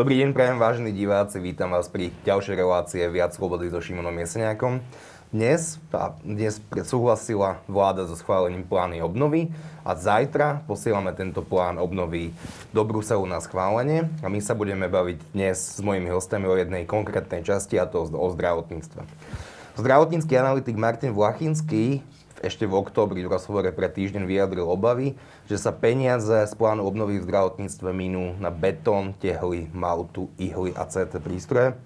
Dobrý deň, prajem vážení diváci, vítam vás pri ďalšej relácie Viac slobody so Šimonom Jeseniakom. Dnes, dnes súhlasila vláda so schválením plány obnovy a zajtra posielame tento plán obnovy do Bruselu na schválenie a my sa budeme baviť dnes s mojimi hostami o jednej konkrétnej časti a to o zdravotníctve. Zdravotnícky analytik Martin Vlachinský ešte v októbri v rozhovore pre týždeň vyjadril obavy, že sa peniaze z plánu obnovy v zdravotníctve minú na betón, tehly, maltu, ihly a CT prístroje.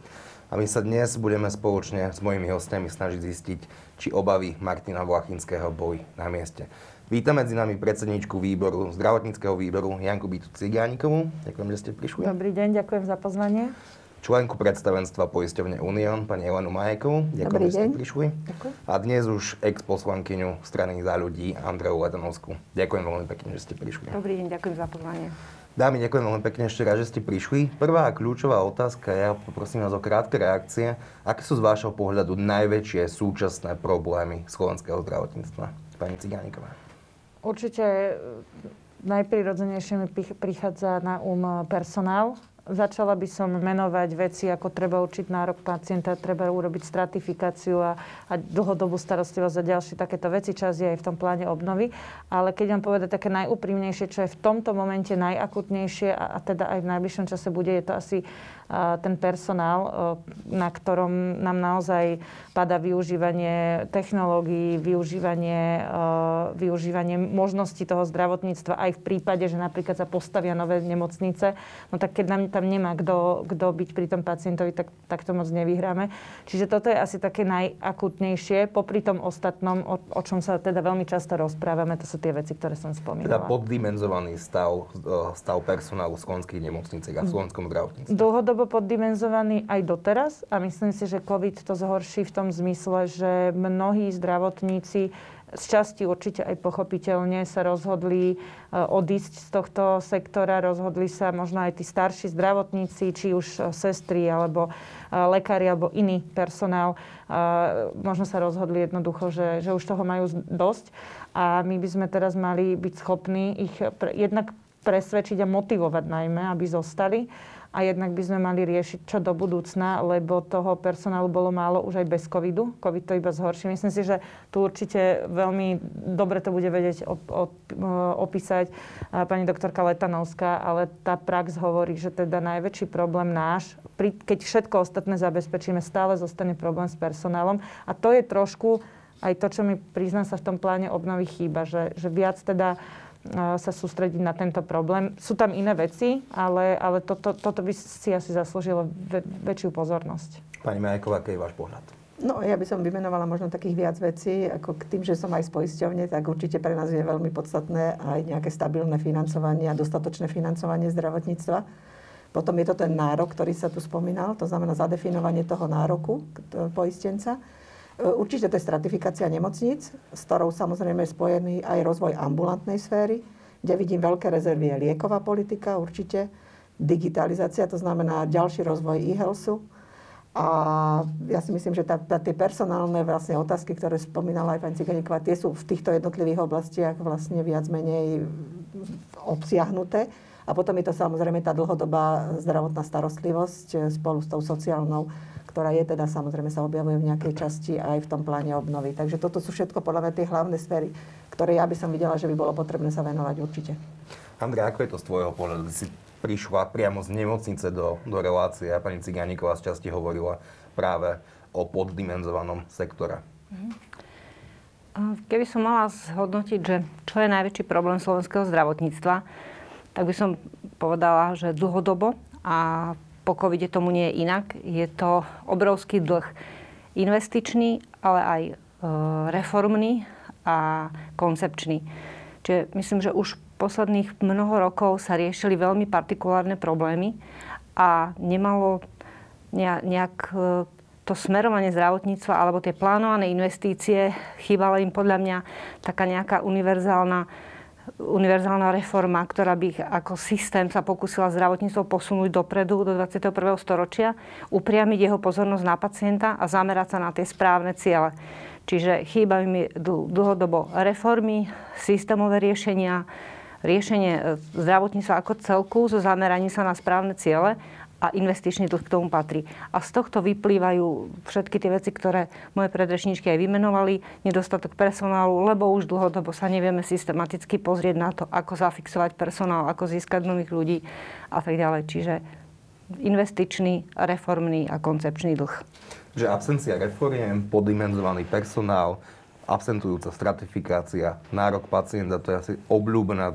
A my sa dnes budeme spoločne s mojimi hostiami snažiť zistiť, či obavy Martina Vlachinského boli na mieste. Vítam medzi nami predsedničku výboru, zdravotníckého výboru Janku Bitu Cigánikovu. Ďakujem, že ste prišli. Dobrý deň, ďakujem za pozvanie členku predstavenstva poisťovne Unión, pani Elenu Majekovú. Ďakujem, že ste prišli. Ďakujem. A dnes už ex-poslankyňu strany za ľudí Andreu Letanovskú. Ďakujem veľmi pekne, že ste prišli. Dobrý deň, ďakujem za pozvanie. Dámy, ďakujem veľmi pekne ešte raz, že ste prišli. Prvá kľúčová otázka, ja poprosím vás o krátke reakcie. Aké sú z vášho pohľadu najväčšie súčasné problémy slovenského zdravotníctva? Pani Cigániková. Určite najprirodzenejšie mi prichádza na um personál, Začala by som menovať veci, ako treba určiť nárok pacienta, treba urobiť stratifikáciu a, a dlhodobú starostlivosť za ďalšie takéto veci. Čas je aj v tom pláne obnovy. Ale keď vám povedať také najúprimnejšie, čo je v tomto momente najakutnejšie a, a teda aj v najbližšom čase bude, je to asi ten personál, na ktorom nám naozaj pada využívanie technológií, využívanie, využívanie možností toho zdravotníctva aj v prípade, že napríklad sa postavia nové nemocnice, no tak keď nám tam nemá kto, kto byť pri tom pacientovi, tak, tak to moc nevyhráme. Čiže toto je asi také najakutnejšie, popri tom ostatnom, o, o čom sa teda veľmi často rozprávame, to sú tie veci, ktoré som spomínala. Teda poddimenzovaný stav, stav personálu v slovenských nemocniciach a v slovenskom zdravotníctve dlhodobo poddimenzovaný aj doteraz a myslím si, že COVID to zhorší v tom zmysle, že mnohí zdravotníci z časti určite aj pochopiteľne sa rozhodli e, odísť z tohto sektora, rozhodli sa možno aj tí starší zdravotníci, či už e, sestry alebo e, lekári alebo iný personál, možno sa rozhodli jednoducho, že, že už toho majú dosť a my by sme teraz mali byť schopní ich jednak presvedčiť a motivovať najmä, aby zostali a jednak by sme mali riešiť čo do budúcna, lebo toho personálu bolo málo už aj bez covidu. Covid to iba zhorší. Myslím si, že tu určite veľmi dobre to bude vedieť op- opísať pani doktorka Letanovská, ale tá prax hovorí, že teda najväčší problém náš, keď všetko ostatné zabezpečíme, stále zostane problém s personálom. A to je trošku aj to, čo mi priznám sa v tom pláne obnovy chýba, že, že viac teda sa sústrediť na tento problém. Sú tam iné veci, ale, ale toto, toto by si asi zaslúžilo väčšiu pozornosť. Pani Majková, aký je váš pohľad? No, ja by som vymenovala možno takých viac vecí. Ako k tým, že som aj z poisťovne, tak určite pre nás je veľmi podstatné aj nejaké stabilné financovanie a dostatočné financovanie zdravotníctva. Potom je to ten nárok, ktorý sa tu spomínal, to znamená zadefinovanie toho nároku poistenca. E, určite to je stratifikácia nemocníc, s ktorou samozrejme je spojený aj rozvoj ambulantnej sféry, kde vidím veľké rezervy je lieková politika určite, digitalizácia, to znamená ďalší rozvoj e-healthu. A ja si myslím, že tá, tá, tie personálne vlastne otázky, ktoré spomínala aj pani Ciganíková, tie sú v týchto jednotlivých oblastiach vlastne viac menej obsiahnuté. A potom je to samozrejme tá dlhodobá zdravotná starostlivosť e, spolu s tou sociálnou ktorá je teda samozrejme sa objavuje v nejakej časti aj v tom pláne obnovy. Takže toto sú všetko podľa mňa tie hlavné sféry, ktoré ja by som videla, že by bolo potrebné sa venovať určite. Andrej, ako je to z tvojho pohľadu? Si prišla priamo z nemocnice do, do relácie a pani Cigániková z časti hovorila práve o poddimenzovanom sektore. Mhm. Keby som mala zhodnotiť, že čo je najväčší problém slovenského zdravotníctva, tak by som povedala, že dlhodobo a po covide tomu nie je inak. Je to obrovský dlh investičný, ale aj e, reformný a koncepčný. Čiže myslím, že už posledných mnoho rokov sa riešili veľmi partikulárne problémy a nemalo nejak e, to smerovanie zdravotníctva alebo tie plánované investície, chýbala im podľa mňa taká nejaká univerzálna univerzálna reforma, ktorá by ako systém sa pokusila zdravotníctvo posunúť dopredu do 21. storočia, upriamiť jeho pozornosť na pacienta a zamerať sa na tie správne ciele. Čiže chýbajú mi dlhodobo reformy, systémové riešenia, riešenie e, zdravotníctva ako celku so zameraním sa na správne ciele a investičný dlh k tomu patrí. A z tohto vyplývajú všetky tie veci, ktoré moje predrečníčky aj vymenovali. Nedostatok personálu, lebo už dlhodobo sa nevieme systematicky pozrieť na to, ako zafixovať personál, ako získať nových ľudí a tak ďalej. Čiže investičný, reformný a koncepčný dlh. Že absencia reformiem, poddimenzovaný personál, absentujúca stratifikácia, nárok pacienta, to je asi obľúbená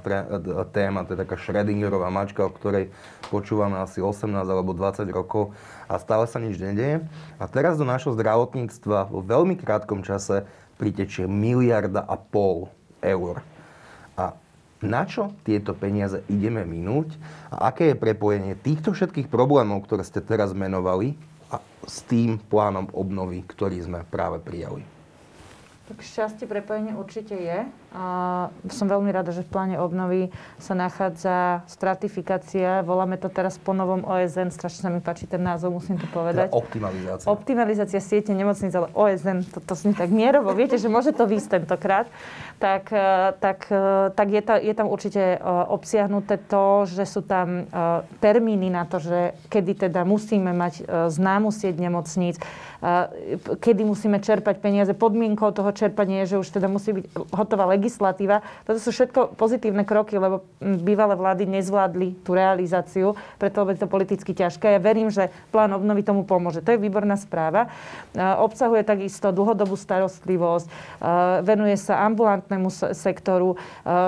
téma, to je taká Schrödingerová mačka, o ktorej počúvame asi 18 alebo 20 rokov a stále sa nič nedieje. A teraz do našho zdravotníctva vo veľmi krátkom čase pritečie miliarda a pol eur. A na čo tieto peniaze ideme minúť a aké je prepojenie týchto všetkých problémov, ktoré ste teraz menovali a s tým plánom obnovy, ktorý sme práve prijali. Tak šťastie prepojenie určite je. A som veľmi rada, že v pláne obnovy sa nachádza stratifikácia. Voláme to teraz po novom OSN. Strašne sa mi páči ten názov, musím to povedať. Teda optimalizácia. Optimalizácia siete nemocníc, ale OSN, to, to znie tak mierovo. Viete, že môže to výsť tentokrát. Tak, e, tak, e, tak je, to, je tam určite e, obsiahnuté to, že sú tam termíny na to, že kedy teda musíme mať známu sieť nemocníc, kedy musíme čerpať peniaze. Podmienkou toho čerpania je, že už teda musí byť hotová legislatíva. Toto sú všetko pozitívne kroky, lebo bývalé vlády nezvládli tú realizáciu, preto je to politicky ťažké. Ja verím, že plán obnovy tomu pomôže. To je výborná správa. Obsahuje takisto dlhodobú starostlivosť, venuje sa ambulantnému sektoru.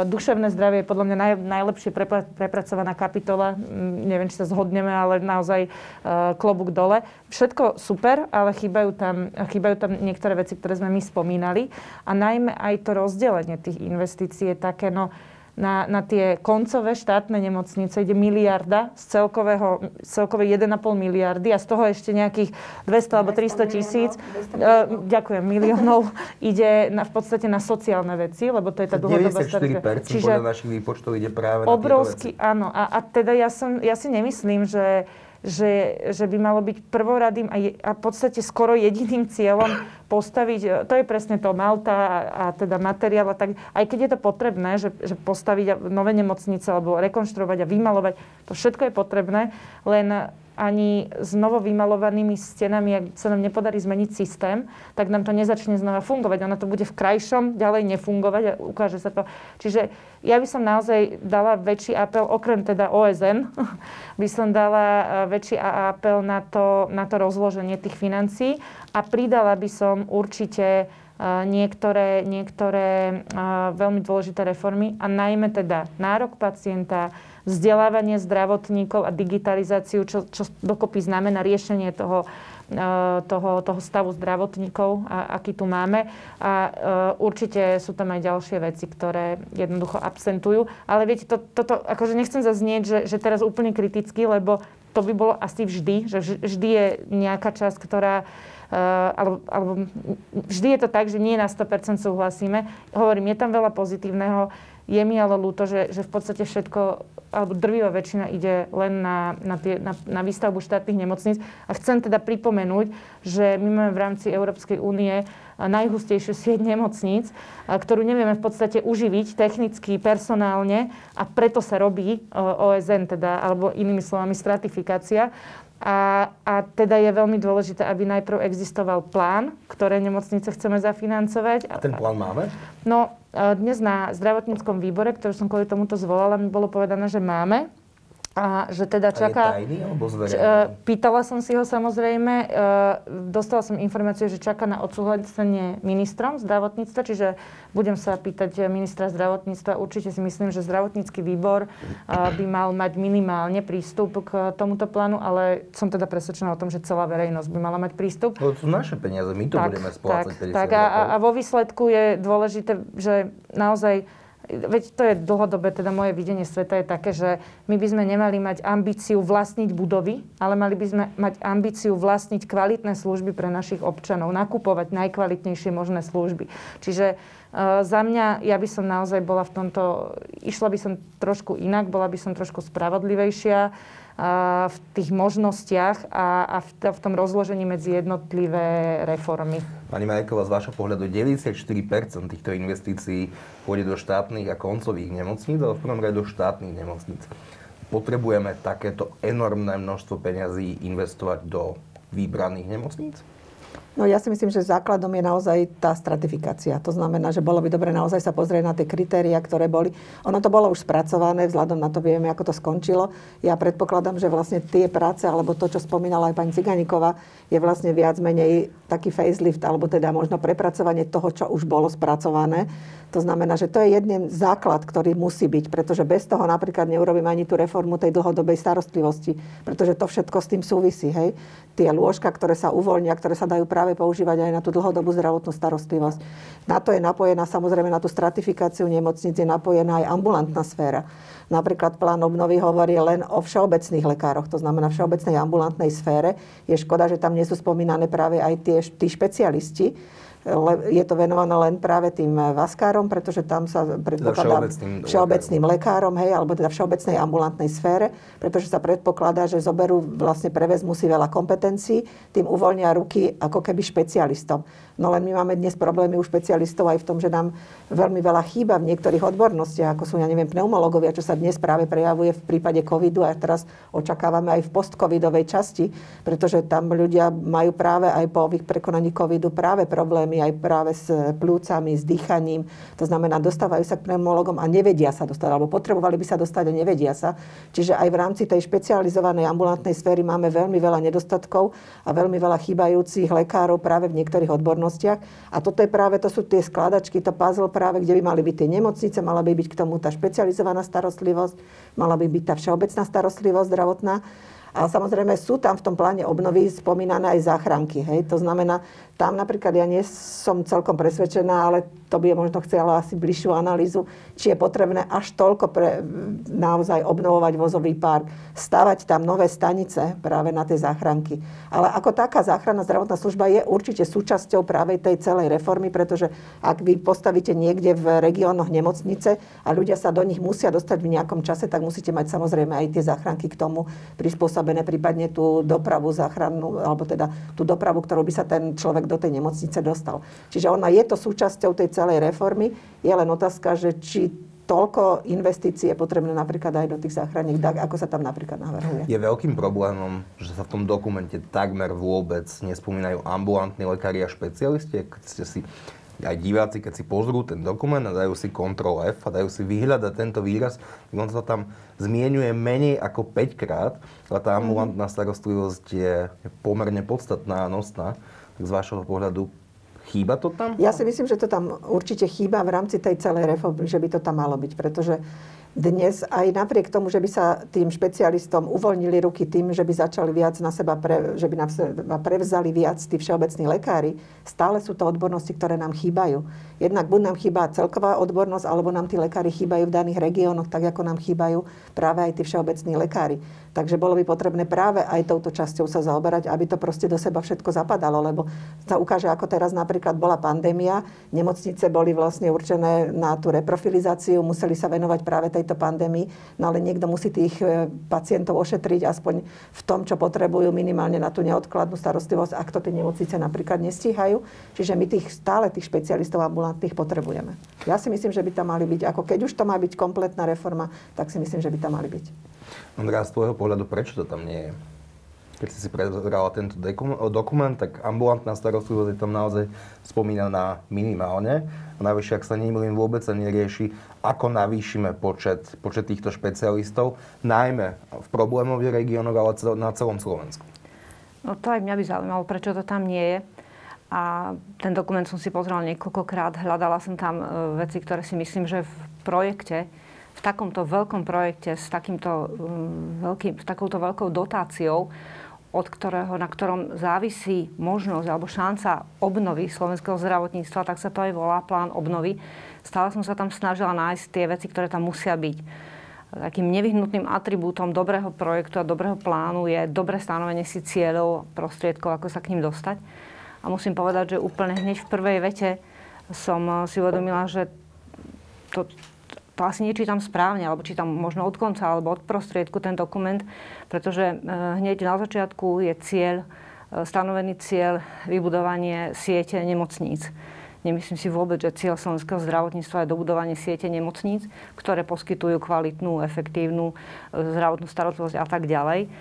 Duševné zdravie je podľa mňa naj, najlepšie prepracovaná kapitola. Neviem, či sa zhodneme, ale naozaj klobúk dole. Všetko super, ale chýbajú tam, chýbajú tam niektoré veci, ktoré sme my spomínali. A najmä aj to rozdelenie tých investícií je také, no, na, na tie koncové štátne nemocnice ide miliarda z celkového, celkovej 1,5 miliardy a z toho ešte nejakých 200 alebo 300 tisíc, uh, ďakujem, miliónov, ide na, v podstate na sociálne veci, lebo to je tá dlhodobá 94% Čiže podľa našich výpočtov ide práve obrovský, na tieto veci. áno. A, a teda ja, som, ja si nemyslím, že že, že by malo byť prvoradým a, je, a v podstate skoro jediným cieľom postaviť, e, to je presne to Malta a, a teda materiál a tak, aj keď je to potrebné, že, že postaviť nové nemocnice alebo rekonštruovať a vymalovať, to všetko je potrebné, len ani s novo vymalovanými stenami, ak sa nám nepodarí zmeniť systém, tak nám to nezačne znova fungovať. Ono to bude v krajšom ďalej nefungovať a ukáže sa to. Čiže ja by som naozaj dala väčší apel, okrem teda OSN, by som dala e, väčší apel na to, na to rozloženie tých financií a pridala by som určite e, niektoré, niektoré e, veľmi dôležité reformy a najmä teda nárok pacienta, vzdelávanie zdravotníkov a digitalizáciu, čo, čo dokopy znamená riešenie toho, e, toho, toho stavu zdravotníkov, a, aký tu máme. A určite sú tam aj ďalšie veci, ktoré jednoducho absentujú. Ale viete, to, toto, akože nechcem zaznieť, že, že teraz úplne kriticky, lebo to by bolo asi vždy, že vždy je nejaká časť, ktorá alebo, alebo vždy je to tak, že nie na 100% súhlasíme. Hovorím, je tam veľa pozitívneho. Je mi ale ľúto, že, že v podstate všetko alebo drvivá väčšina ide len na, na, tie, na, na výstavbu štátnych nemocníc. A chcem teda pripomenúť, že my máme v rámci Európskej únie najhustejšiu sieť nemocníc, ktorú nevieme v podstate uživiť technicky, personálne a preto sa robí OSN, teda, alebo inými slovami stratifikácia. A, a teda je veľmi dôležité, aby najprv existoval plán, ktoré nemocnice chceme zafinancovať. A ten plán máme? No, e, dnes na zdravotníckom výbore, ktorý som kvôli tomuto zvolala, mi bolo povedané, že máme. A že teda čaká... A je tajný alebo zverejný? E, pýtala som si ho samozrejme. E, dostala som informáciu, že čaká na odsúhlasenie ministrom zdravotníctva, čiže budem sa pýtať ministra zdravotníctva. Určite si myslím, že zdravotnícky výbor e, by mal mať minimálne prístup k tomuto plánu, ale som teda presvedčená o tom, že celá verejnosť by mala mať prístup. To sú naše peniaze, my to tak, budeme splácať tak, 50 tak, a, a vo výsledku je dôležité, že naozaj veď to je dlhodobé, teda moje videnie sveta je také, že my by sme nemali mať ambíciu vlastniť budovy, ale mali by sme mať ambíciu vlastniť kvalitné služby pre našich občanov, nakupovať najkvalitnejšie možné služby. Čiže uh, za mňa, ja by som naozaj bola v tomto, išla by som trošku inak, bola by som trošku spravodlivejšia v tých možnostiach a, a v, v tom rozložení medzi jednotlivé reformy. Pani Majková, z vášho pohľadu 94% týchto investícií pôjde do štátnych a koncových nemocníc, ale v prvom rade do štátnych nemocníc. potrebujeme takéto enormné množstvo peňazí investovať do vybraných nemocníc? No ja si myslím, že základom je naozaj tá stratifikácia. To znamená, že bolo by dobre naozaj sa pozrieť na tie kritéria, ktoré boli. Ono to bolo už spracované, vzhľadom na to vieme, ako to skončilo. Ja predpokladám, že vlastne tie práce, alebo to, čo spomínala aj pani Ciganíková, je vlastne viac menej taký facelift, alebo teda možno prepracovanie toho, čo už bolo spracované. To znamená, že to je jeden základ, ktorý musí byť, pretože bez toho napríklad neurobíme ani tú reformu tej dlhodobej starostlivosti, pretože to všetko s tým súvisí. Hej? Tie lôžka, ktoré sa uvoľnia, ktoré sa dajú práve používať aj na tú dlhodobú zdravotnú starostlivosť. Na to je napojená samozrejme na tú stratifikáciu nemocnic, je napojená aj ambulantná sféra. Napríklad plán obnovy hovorí len o všeobecných lekároch, to znamená všeobecnej ambulantnej sfére. Je škoda, že tam nie sú spomínané práve aj tie, tí špecialisti, je to venované len práve tým eh, vaskárom, pretože tam sa predpokladá všeobecným, všeobecným lekárom, hej, alebo teda všeobecnej ambulantnej sfére, pretože sa predpokladá, že zoberú vlastne prevezmú si veľa kompetencií, tým uvoľnia ruky ako keby špecialistom. No len my máme dnes problémy u špecialistov aj v tom, že nám veľmi veľa chýba v niektorých odbornostiach, ako sú, ja neviem, pneumológovia, čo sa dnes práve prejavuje v prípade covidu a teraz očakávame aj v postcovidovej časti, pretože tam ľudia majú práve aj po prekonaní covidu práve problémy aj práve s plúcami, s dýchaním. To znamená, dostávajú sa k pneumologom a nevedia sa dostať, alebo potrebovali by sa dostať a nevedia sa. Čiže aj v rámci tej špecializovanej ambulantnej sféry máme veľmi veľa nedostatkov a veľmi veľa chýbajúcich lekárov práve v niektorých odbornostiach. A toto je práve, to sú tie skladačky, to puzzle práve, kde by mali byť tie nemocnice, mala by byť k tomu tá špecializovaná starostlivosť, mala by byť tá všeobecná starostlivosť zdravotná. A samozrejme sú tam v tom pláne obnovy spomínané aj záchranky. Hej? To znamená, tam napríklad ja nie som celkom presvedčená, ale to by je možno chcela asi bližšiu analýzu, či je potrebné až toľko pre, naozaj obnovovať vozový park, stavať tam nové stanice práve na tie záchranky. Ale ako taká záchranná zdravotná služba je určite súčasťou práve tej celej reformy, pretože ak vy postavíte niekde v regiónoch nemocnice a ľudia sa do nich musia dostať v nejakom čase, tak musíte mať samozrejme aj tie záchranky k tomu prispôsobené, prípadne tú dopravu záchrannú, alebo teda tú dopravu, ktorú by sa ten človek do tej nemocnice dostal. Čiže ona je to súčasťou tej celej reformy. Je len otázka, že či toľko investícií je potrebné napríklad aj do tých záchranník, ako sa tam napríklad navrhuje. Je veľkým problémom, že sa v tom dokumente takmer vôbec nespomínajú ambulantní lekári a špecialisti. Keď ste si aj diváci, keď si pozrú ten dokument a dajú si Ctrl F a dajú si vyhľadať tento výraz, on sa tam zmienuje menej ako 5 krát, ale tá ambulantná starostlivosť je pomerne podstatná a nosná. Tak z vášho pohľadu Chýba to tam? Ja si myslím, že to tam určite chýba v rámci tej celej reformy, že by to tam malo byť, pretože dnes aj napriek tomu, že by sa tým špecialistom uvoľnili ruky tým, že by začali viac na seba, pre, že by na seba prevzali viac tí všeobecní lekári, stále sú to odbornosti, ktoré nám chýbajú. Jednak buď nám chýba celková odbornosť, alebo nám tí lekári chýbajú v daných regiónoch, tak ako nám chýbajú práve aj tí všeobecní lekári. Takže bolo by potrebné práve aj touto časťou sa zaoberať, aby to proste do seba všetko zapadalo, lebo sa ukáže, ako teraz napríklad bola pandémia, nemocnice boli vlastne určené na tú reprofilizáciu, museli sa venovať práve tejto pandémii, no ale niekto musí tých e, pacientov ošetriť aspoň v tom, čo potrebujú minimálne na tú neodkladnú starostlivosť, ak to tie nemocnice napríklad nestíhajú. Čiže my tých, stále tých špecialistov ambulantných potrebujeme. Ja si myslím, že by tam mali byť, ako keď už to má byť kompletná reforma, tak si myslím, že by tam mali byť. Andrea, z tvojho pohľadu, prečo to tam nie je? Keď si si prezerala tento dokument, tak ambulantná starostlivosť je tam naozaj spomínaná minimálne. A navyše, ak sa nemýlim, vôbec sa nerieši, ako navýšime počet, počet týchto špecialistov, najmä v problémových regiónoch, ale na celom Slovensku. No to aj mňa by zaujímalo, prečo to tam nie je. A ten dokument som si pozrela niekoľkokrát, hľadala som tam e, veci, ktoré si myslím, že v projekte v takomto veľkom projekte s, takýmto, um, veľkým, takouto veľkou dotáciou, od ktorého, na ktorom závisí možnosť alebo šanca obnovy slovenského zdravotníctva, tak sa to aj volá plán obnovy. Stále som sa tam snažila nájsť tie veci, ktoré tam musia byť. Takým nevyhnutným atribútom dobrého projektu a dobrého plánu je dobre stanovenie si cieľov, prostriedkov, ako sa k ním dostať. A musím povedať, že úplne hneď v prvej vete som si uvedomila, že to, to asi nečítam správne, alebo čítam možno od konca alebo od prostriedku ten dokument, pretože e, hneď na začiatku je cieľ, e, stanovený cieľ vybudovanie siete nemocníc. Nemyslím si vôbec, že cieľ slovenského zdravotníctva je dobudovanie siete nemocníc, ktoré poskytujú kvalitnú, efektívnu e, zdravotnú starostlivosť a tak ďalej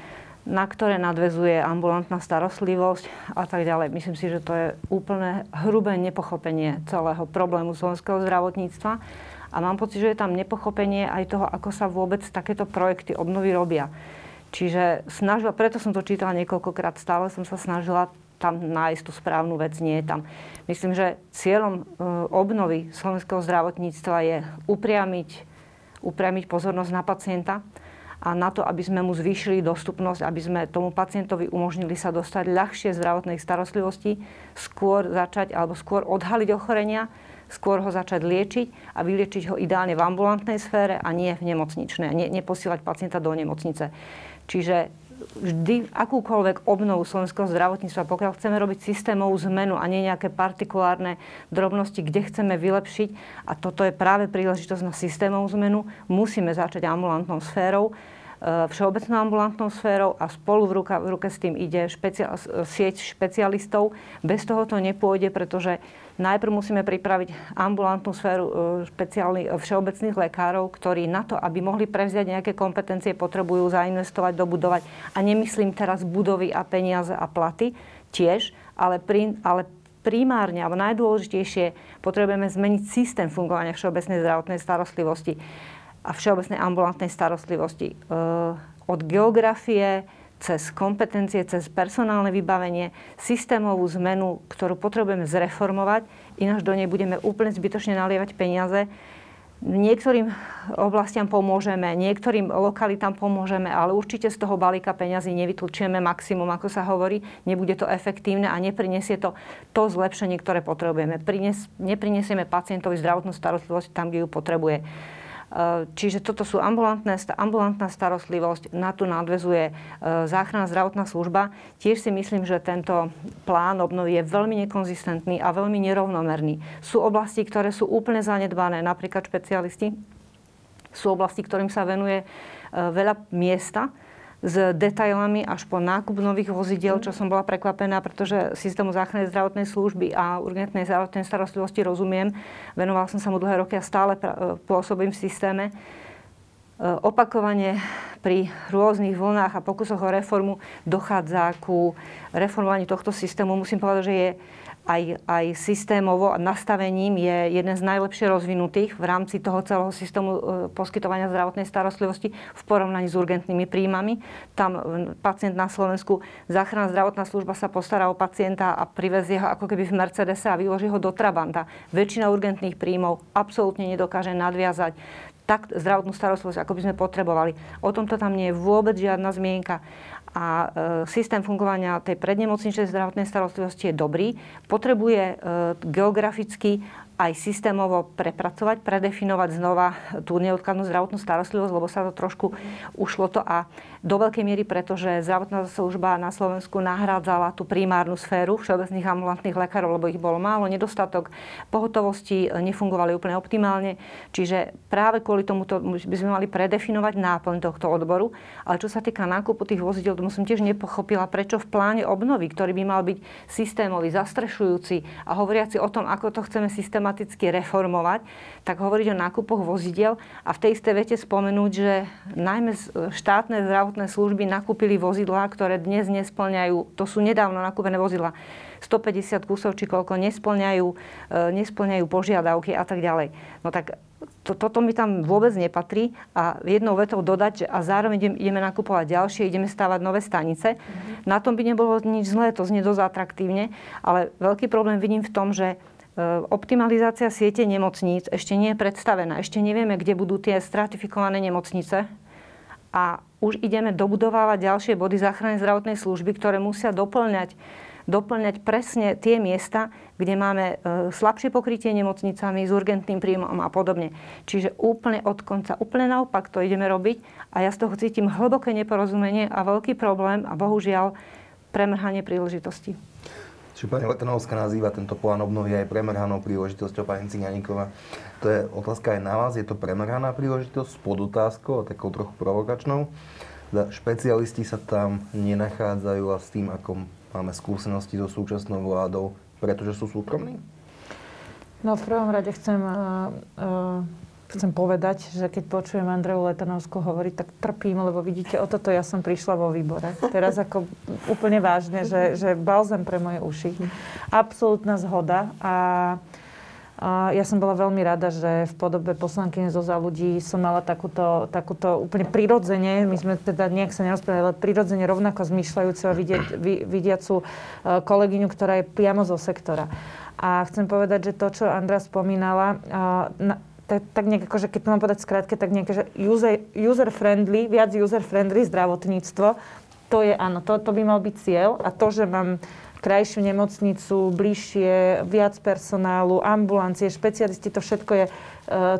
na ktoré nadvezuje ambulantná starostlivosť a tak ďalej. Myslím si, že to je úplne hrubé nepochopenie celého problému slovenského zdravotníctva. A mám pocit, že je tam nepochopenie aj toho, ako sa vôbec takéto projekty obnovy robia. Čiže snažila, preto som to čítala niekoľkokrát, stále som sa snažila tam nájsť tú správnu vec, nie je tam. Myslím, že cieľom e, obnovy slovenského zdravotníctva je upriamiť, upriamiť pozornosť na pacienta a na to, aby sme mu zvýšili dostupnosť, aby sme tomu pacientovi umožnili sa dostať ľahšie zdravotnej starostlivosti, skôr začať alebo skôr odhaliť ochorenia, skôr ho začať liečiť a vyliečiť ho ideálne v ambulantnej sfére a nie v nemocničnej. Ne, neposielať pacienta do nemocnice. Čiže vždy akúkoľvek obnovu slovenského zdravotníctva, pokiaľ chceme robiť systémovú zmenu a nie nejaké partikulárne drobnosti, kde chceme vylepšiť, a toto je práve príležitosť na systémovú zmenu, musíme začať ambulantnou sférou, všeobecnou ambulantnou sférou a spolu v, ruka, v ruke s tým ide špecia, sieť špecialistov. Bez toho to nepôjde, pretože Najprv musíme pripraviť ambulantnú sféru e, špeciálnych všeobecných lekárov, ktorí na to, aby mohli prevziať nejaké kompetencie, potrebujú zainvestovať, dobudovať. A nemyslím teraz budovy a peniaze a platy tiež, ale, pri, ale primárne alebo najdôležitejšie potrebujeme zmeniť systém fungovania všeobecnej zdravotnej starostlivosti a všeobecnej ambulantnej starostlivosti. E, od geografie, cez kompetencie, cez personálne vybavenie, systémovú zmenu, ktorú potrebujeme zreformovať, ináč do nej budeme úplne zbytočne nalievať peniaze. Niektorým oblastiam pomôžeme, niektorým lokalitám pomôžeme, ale určite z toho balíka peňazí nevytlčieme maximum, ako sa hovorí. Nebude to efektívne a neprinesie to to zlepšenie, ktoré potrebujeme. Prines, neprinesieme pacientovi zdravotnú starostlivosť tam, kde ju potrebuje. Eh, čiže toto sú ambulantné, ambulantná starostlivosť, na tu nadvezuje eh, záchranná zdravotná služba. Tiež si myslím, že tento plán obnovy je veľmi nekonzistentný a veľmi nerovnomerný. Sú oblasti, ktoré sú úplne zanedbané, napríklad špecialisti. Sú oblasti, ktorým sa venuje eh, veľa miesta, s detailami až po nákup nových vozidiel, čo som bola prekvapená, pretože systému záchrannej zdravotnej služby a urgentnej zdravotnej starostlivosti rozumiem. Venoval som sa mu dlhé roky a stále pôsobím v systéme. E, opakovane pri rôznych vlnách a pokusoch o reformu dochádza ku reformovaniu tohto systému. Musím povedať, že je aj, aj systémovo nastavením je jeden z najlepšie rozvinutých v rámci toho celého systému e, poskytovania zdravotnej starostlivosti v porovnaní s urgentnými príjmami. Tam e, pacient na Slovensku, záchranná zdravotná služba sa postará o pacienta a privezie ho ako keby v Mercedese a vyloží ho do Trabanta. Väčšina urgentných príjmov absolútne nedokáže nadviazať tak zdravotnú starostlivosť, ako by sme potrebovali. O tomto tam nie je vôbec žiadna zmienka a e, systém fungovania tej prednemocničnej zdravotnej starostlivosti je dobrý. Potrebuje e, geograficky aj systémovo prepracovať, predefinovať znova tú neodkladnú zdravotnú starostlivosť, lebo sa to trošku ušlo to a do veľkej miery, pretože zdravotná služba na Slovensku nahrádzala tú primárnu sféru všeobecných ambulantných lekárov, lebo ich bolo málo, nedostatok pohotovosti nefungovali úplne optimálne. Čiže práve kvôli tomuto by sme mali predefinovať náplň tohto odboru. Ale čo sa týka nákupu tých vozidel, to som tiež nepochopila, prečo v pláne obnovy, ktorý by mal byť systémový, zastrešujúci a hovoriaci o tom, ako to chceme systematicky reformovať, tak hovoriť o nákupoch vozidel a v tej istej vete spomenúť, že najmä štátne zdravotné zdravotné služby nakúpili vozidlá, ktoré dnes nesplňajú, to sú nedávno nakúpené vozidlá, 150 kusov či koľko nesplňajú, e, nesplňajú požiadavky a tak ďalej. No tak to, toto mi tam vôbec nepatrí a jednou vetou dodať, že a zároveň ideme, nakupovať ďalšie, ideme stávať nové stanice. Mm-hmm. Na tom by nebolo nič zlé, to znie dosť atraktívne, ale veľký problém vidím v tom, že e, optimalizácia siete nemocníc ešte nie je predstavená. Ešte nevieme, kde budú tie stratifikované nemocnice a už ideme dobudovávať ďalšie body záchrannej zdravotnej služby, ktoré musia doplňať, doplňať presne tie miesta, kde máme e, slabšie pokrytie nemocnicami s urgentným príjmom a podobne. Čiže úplne od konca, úplne naopak to ideme robiť a ja z toho cítim hlboké neporozumenie a veľký problém a bohužiaľ premrhanie príležitosti. Čiže pani Letanovská nazýva tento plán obnovy aj premrhanou príležitosťou pani Ciganíková. To je otázka aj na vás. Je to premrhaná príležitosť s podotázkou, takou trochu provokačnou. Špecialisti sa tam nenachádzajú a s tým, ako máme skúsenosti so súčasnou vládou, pretože sú súkromní? No v prvom rade chcem, uh, uh, chcem povedať, že keď počujem Andreju Letanovskú hovoriť, tak trpím, lebo vidíte, o toto ja som prišla vo výbore. Teraz ako úplne vážne, že, že balzam pre moje uši. Absolútna zhoda a a ja som bola veľmi rada, že v podobe poslankyne zo za ľudí som mala takúto, takúto úplne prirodzene, my sme teda nejak sa nerozprávali, ale prirodzene rovnako zmýšľajúcu a vidieť, vidiacu e, kolegyňu, ktorá je priamo zo sektora. A chcem povedať, že to, čo Andra spomínala, na, tak, tak nejak že keď to mám povedať skrátke, tak nejaké, že user, user-friendly, viac user-friendly zdravotníctvo, to je áno, to, to by mal byť cieľ. A to, že mám krajšiu nemocnicu, bližšie, viac personálu, ambulancie, špecialisti, to všetko je e,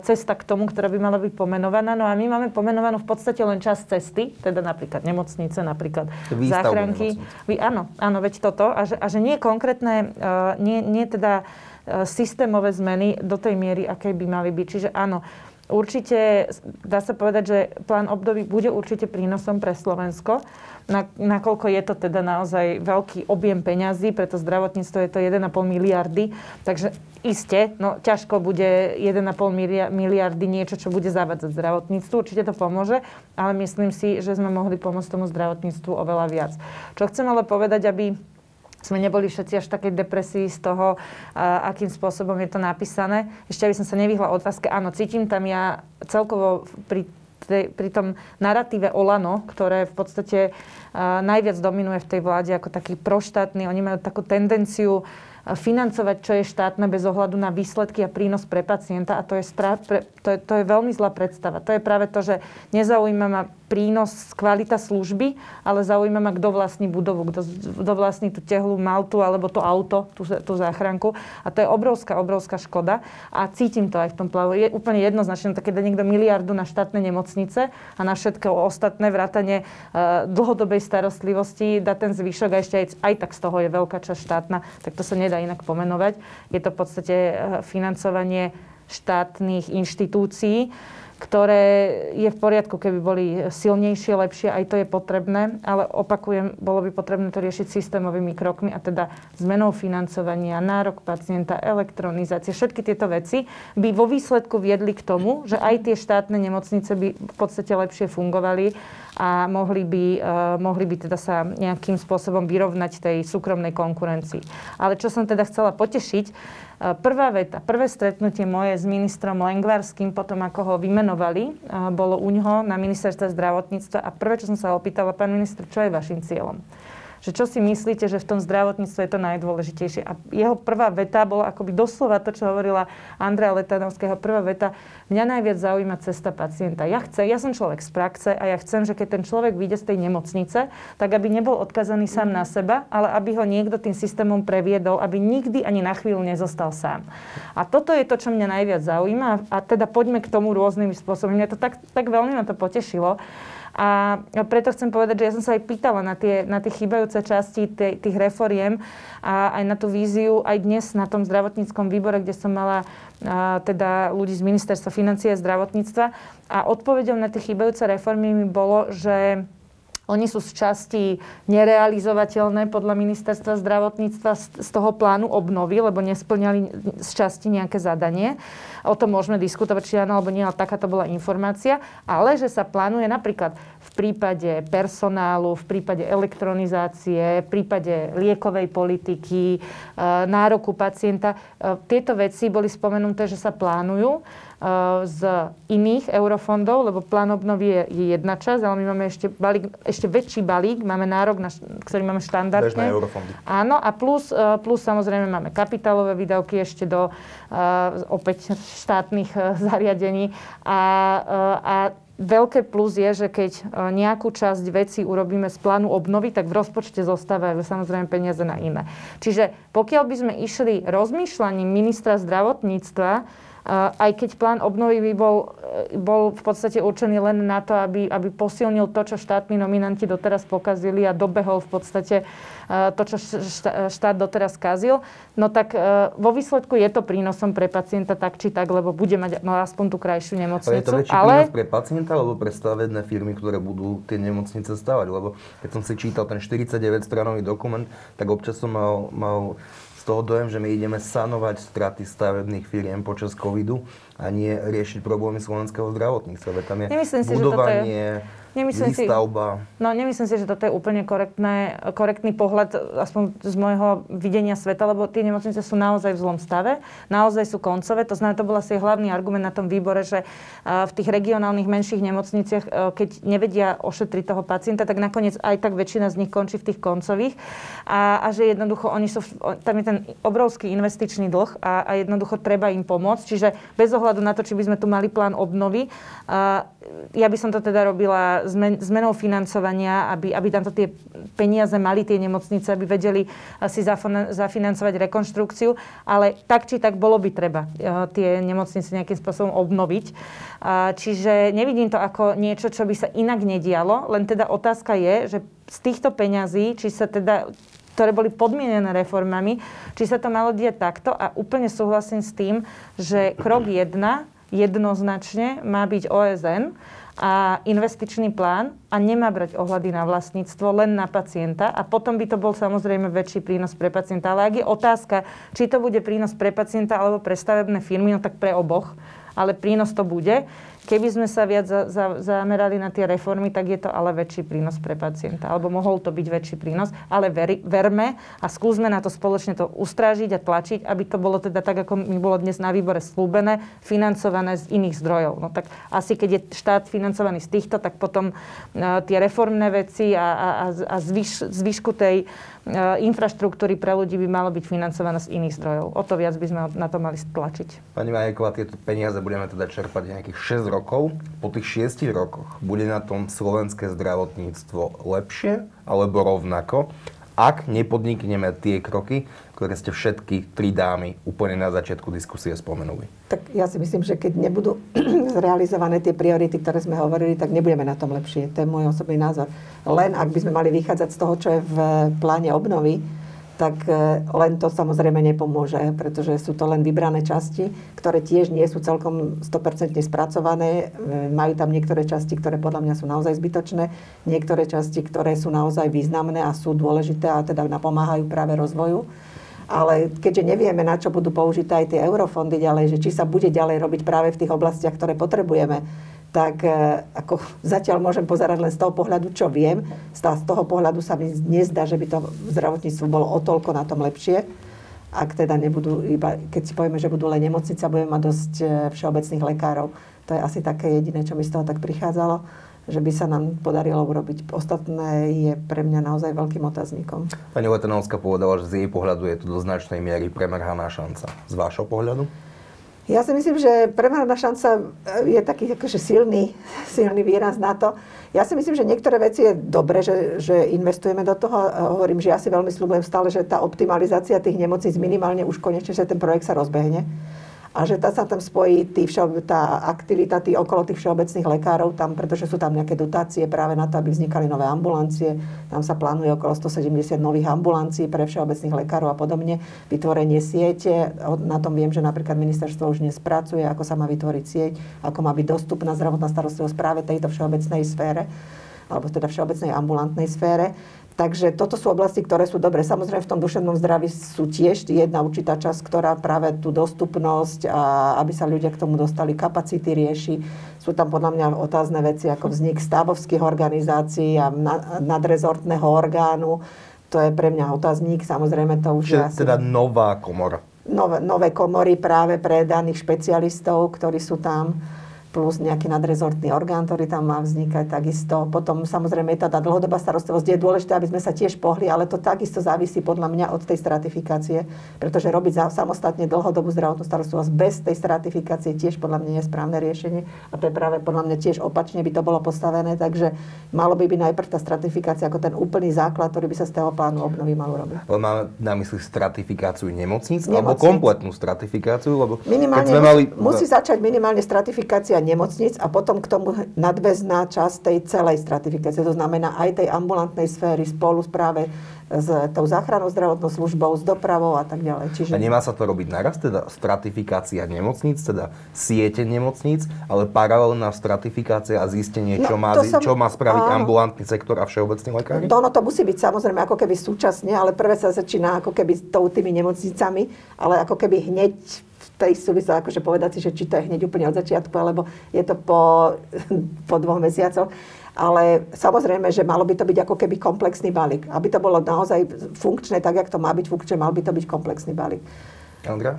cesta k tomu, ktorá by mala byť pomenovaná. No a my máme pomenovanú v podstate len časť cesty, teda napríklad nemocnice, napríklad záchranky. Vy, áno, áno, veď toto. A že, a že nie konkrétne, uh, nie, nie teda systémové zmeny do tej miery, aké by mali byť. Čiže áno, Určite dá sa povedať, že plán období bude určite prínosom pre Slovensko na, nakoľko je to teda naozaj veľký objem peňazí, preto zdravotníctvo je to 1,5 miliardy, takže iste, no ťažko bude 1,5 miliardy niečo, čo bude zavádzať zdravotníctvu, určite to pomôže, ale myslím si, že sme mohli pomôcť tomu zdravotníctvu oveľa viac. Čo chcem ale povedať, aby sme neboli všetci až v takej depresii z toho, akým spôsobom je to napísané. Ešte aby som sa nevyhla otázke, áno, cítim tam ja celkovo pri pri tom narratíve Olano, ktoré v podstate uh, najviac dominuje v tej vláde ako taký proštátny, oni majú takú tendenciu financovať, čo je štátne bez ohľadu na výsledky a prínos pre pacienta a to je, spra- pre, to je, to je veľmi zlá predstava. To je práve to, že nezaujíma ma prínos, kvalita služby, ale zaujíma ma, kto vlastní budovu, kto, kto vlastní tú tehlu maltu alebo to auto, tú, tú záchranku. A to je obrovská, obrovská škoda. A cítim to aj v tom plavu. Je úplne jednoznačné, keď dá niekto miliardu na štátne nemocnice a na všetko ostatné vrátanie uh, dlhodobej starostlivosti, dá ten zvyšok a ešte aj, aj tak z toho je veľká časť štátna, tak to sa nedá inak pomenovať. Je to v podstate uh, financovanie štátnych inštitúcií ktoré je v poriadku, keby boli silnejšie, lepšie, aj to je potrebné, ale opakujem, bolo by potrebné to riešiť systémovými krokmi a teda zmenou financovania, nárok pacienta, elektronizácie, všetky tieto veci by vo výsledku viedli k tomu, že aj tie štátne nemocnice by v podstate lepšie fungovali a mohli by, uh, mohli by teda sa nejakým spôsobom vyrovnať tej súkromnej konkurencii. Ale čo som teda chcela potešiť, Prvá veta, prvé stretnutie moje s ministrom Lengvarským, potom ako ho vymenovali, bolo u ňoho na ministerstve zdravotníctva a prvé, čo som sa opýtala, pán minister, čo je vašim cieľom? Že čo si myslíte, že v tom zdravotníctve je to najdôležitejšie. A jeho prvá veta bola akoby doslova to, čo hovorila Andrea Letanovského. Prvá veta, mňa najviac zaujíma cesta pacienta. Ja chcem, ja som človek z praxe a ja chcem, že keď ten človek vyjde z tej nemocnice, tak aby nebol odkazaný sám na seba, ale aby ho niekto tým systémom previedol, aby nikdy ani na chvíľu nezostal sám. A toto je to, čo mňa najviac zaujíma a teda poďme k tomu rôznymi spôsobmi. Mňa to tak, tak veľmi ma to potešilo. A preto chcem povedať, že ja som sa aj pýtala na tie, na tie chýbajúce časti tých, tých reforiem a aj na tú víziu aj dnes na tom zdravotníckom výbore, kde som mala a, teda ľudí z ministerstva financie a zdravotníctva. A odpovedou na tie chýbajúce reformy mi bolo, že oni sú z časti nerealizovateľné podľa ministerstva zdravotníctva z, toho plánu obnovy, lebo nesplňali z časti nejaké zadanie. O tom môžeme diskutovať, či áno alebo nie, ale takáto bola informácia. Ale že sa plánuje napríklad v prípade personálu, v prípade elektronizácie, v prípade liekovej politiky, e, nároku pacienta. E, tieto veci boli spomenuté, že sa plánujú z iných eurofondov, lebo plán obnovy je, je jedna časť, ale my máme ešte, balík, ešte väčší balík, máme nárok, na, ktorý máme štandardne. Bežné eurofondy. Áno, a plus, e, plus samozrejme máme kapitálové výdavky ešte do uh, opäť štátnych zariadení a, a Veľké plus je, že keď nejakú časť vecí urobíme z plánu obnovy, tak v rozpočte zostávajú samozrejme peniaze na iné. Čiže pokiaľ by sme išli rozmýšľaním ministra zdravotníctva, aj keď plán obnovy by bol, e, bol v podstate určený len na to, aby, aby posilnil to, čo štátni nominanti doteraz pokazili a dobehol v podstate e, to, čo štát doteraz kazil, no tak e, vo výsledku je to prínosom pre pacienta tak či tak, lebo bude mať no, aspoň tú krajšiu nemocnicu. Ale je to väčší ale... prínos pre pacienta alebo pre stavebné firmy, ktoré budú tie nemocnice stavať? Lebo keď som si čítal ten 49 stranový dokument, tak občas som mal, mal toho dojem, že my ideme sanovať straty stavebných firiem počas covidu a nie riešiť problémy slovenského zdravotníctva. Tam je Nemyslím si, budovanie, že toto je... Nemyslím výstavba. Si, no nemyslím si, že toto je úplne korektné, korektný pohľad, aspoň z môjho videnia sveta, lebo tie nemocnice sú naozaj v zlom stave, naozaj sú koncové. To znamená, to bol asi hlavný argument na tom výbore, že v tých regionálnych menších nemocniciach, keď nevedia ošetriť toho pacienta, tak nakoniec aj tak väčšina z nich končí v tých koncových. A, a že jednoducho oni sú, tam je ten obrovský investičný dlh a, a jednoducho treba im pomôcť. Čiže bez ohľadu na to, či by sme tu mali plán obnovy, a, ja by som to teda robila zmen, zmenou financovania, aby, aby tamto tie peniaze mali tie nemocnice, aby vedeli si zafinancovať rekonštrukciu, ale tak či tak bolo by treba eh, tie nemocnice nejakým spôsobom obnoviť. Čiže nevidím to ako niečo, čo by sa inak nedialo, len teda otázka je, že z týchto peňazí, či sa teda ktoré boli podmienené reformami, či sa to malo diať takto a úplne súhlasím s tým, že krok jedna jednoznačne má byť OSN a investičný plán a nemá brať ohľady na vlastníctvo, len na pacienta a potom by to bol samozrejme väčší prínos pre pacienta. Ale ak je otázka, či to bude prínos pre pacienta alebo pre stavebné firmy, no tak pre oboch, ale prínos to bude. Keby sme sa viac za, za, zamerali na tie reformy, tak je to ale väčší prínos pre pacienta. Alebo mohol to byť väčší prínos. Ale veri, verme a skúsme na to spoločne to ustrážiť a tlačiť, aby to bolo teda tak, ako mi bolo dnes na výbore slúbené, financované z iných zdrojov. No tak asi keď je štát financovaný z týchto, tak potom uh, tie reformné veci a, a, a zvyš, zvyšku tej infraštruktúry pre ľudí by malo byť financované z iných zdrojov. O to viac by sme na to mali stlačiť. Pani Majeková, tieto peniaze budeme teda čerpať nejakých 6 rokov. Po tých 6 rokoch bude na tom slovenské zdravotníctvo lepšie alebo rovnako, ak nepodnikneme tie kroky, ktoré ste všetky tri dámy úplne na začiatku diskusie spomenuli? Tak ja si myslím, že keď nebudú zrealizované tie priority, ktoré sme hovorili, tak nebudeme na tom lepšie. To je môj osobný názor. Len ak by sme mali vychádzať z toho, čo je v pláne obnovy, tak e, len to samozrejme nepomôže, pretože sú to len vybrané časti, ktoré tiež nie sú celkom 100% spracované. E, majú tam niektoré časti, ktoré podľa mňa sú naozaj zbytočné, niektoré časti, ktoré sú naozaj významné a sú dôležité a teda napomáhajú práve rozvoju ale keďže nevieme, na čo budú použité aj tie eurofondy ďalej, že či sa bude ďalej robiť práve v tých oblastiach, ktoré potrebujeme, tak e, ako zatiaľ môžem pozerať len z toho pohľadu, čo viem. Z toho pohľadu sa mi nezdá, že by to zdravotníctvo bolo o toľko na tom lepšie. Ak teda nebudú, iba, keď si povieme, že budú len nemocnice budeme mať dosť e, všeobecných lekárov. To je asi také jediné, čo mi z toho tak prichádzalo že by sa nám podarilo urobiť. Ostatné je pre mňa naozaj veľkým otáznikom. Pani Letanovská povedala, že z jej pohľadu je to do značnej miery premrhaná šanca. Z vášho pohľadu? Ja si myslím, že premrhaná šanca je taký akože silný, silný výraz na to. Ja si myslím, že niektoré veci je dobre, že, že investujeme do toho. Hovorím, že ja si veľmi slúbujem stále, že tá optimalizácia tých nemocníc minimálne už konečne, že ten projekt sa rozbehne a že tá sa tam spojí tý všeob, tá aktivita tý okolo tých všeobecných lekárov tam, pretože sú tam nejaké dotácie práve na to, aby vznikali nové ambulancie. Tam sa plánuje okolo 170 nových ambulancií pre všeobecných lekárov a podobne. Vytvorenie siete, na tom viem, že napríklad ministerstvo už dnes pracuje, ako sa má vytvoriť sieť, ako má byť dostupná zdravotná starostlivosť práve tejto všeobecnej sfére alebo teda všeobecnej ambulantnej sfére. Takže toto sú oblasti, ktoré sú dobré. Samozrejme v tom duševnom zdraví sú tiež jedna určitá časť, ktorá práve tú dostupnosť a aby sa ľudia k tomu dostali kapacity rieši. Sú tam podľa mňa otázne veci ako vznik stavovských organizácií a nadrezortného orgánu. To je pre mňa otáznik, samozrejme to už Čiže je asi... teda nová komora. Nové, nové komory práve pre daných špecialistov, ktorí sú tam plus nejaký nadrezortný orgán, ktorý tam má vznikať takisto. Potom samozrejme je tá dlhodobá starostlivosť, je dôležité, aby sme sa tiež pohli, ale to takisto závisí podľa mňa od tej stratifikácie, pretože robiť samostatne dlhodobú zdravotnú starostlivosť bez tej stratifikácie tiež podľa mňa je správne riešenie a to je práve podľa mňa tiež opačne by to bolo postavené, takže malo by byť najprv tá stratifikácia ako ten úplný základ, ktorý by sa z toho plánu obnovy mal robiť. Ale máme na mysli stratifikáciu nemocníc, nemocníc. alebo kompletnú stratifikáciu? Lebo minimálne keď sme mali... musí začať minimálne stratifikácia nemocnic a potom k tomu nadväzná časť tej celej stratifikácie. To znamená aj tej ambulantnej sféry spolu práve s tou záchrannou zdravotnou službou, s dopravou a tak ďalej. Čiže... A nemá sa to robiť naraz, teda stratifikácia nemocníc, teda siete nemocníc, ale paralelná stratifikácia a zistenie, čo, no, má, som... čo má spraviť áno. ambulantný sektor a všeobecný lekár? To, no, to musí byť samozrejme ako keby súčasne, ale prvé sa začína ako keby tou tými nemocnicami, ale ako keby hneď tej súvisle, akože povedať si, že či to je hneď úplne od začiatku, alebo je to po, po dvoch mesiacoch ale samozrejme, že malo by to byť ako keby komplexný balík. Aby to bolo naozaj funkčné tak, jak to má byť funkčné, mal by to byť komplexný balík. Andra?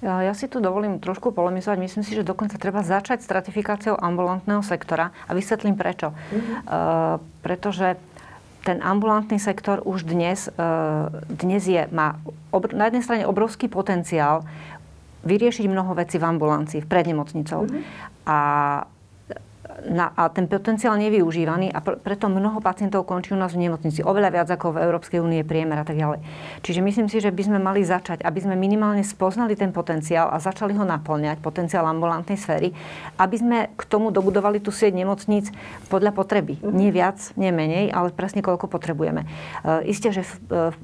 Ja, ja si tu dovolím trošku polemizovať. Myslím si, že dokonca treba začať stratifikáciou ambulantného sektora a vysvetlím prečo. Mm-hmm. Uh, pretože ten ambulantný sektor už dnes, uh, dnes je, má obr- na jednej strane obrovský potenciál vyriešiť mnoho vecí v ambulancii, pred nemocnicou. Mm-hmm. A na, a ten potenciál nevyužívaný a pr- preto mnoho pacientov končí u nás v nemocnici. Oveľa viac ako v Európskej únie priemer a tak ďalej. Čiže myslím si, že by sme mali začať, aby sme minimálne spoznali ten potenciál a začali ho naplňať, potenciál ambulantnej sféry, aby sme k tomu dobudovali tú sieť nemocníc podľa potreby. Mm-hmm. Nie viac, nie menej, ale presne koľko potrebujeme. E, isté, že v, v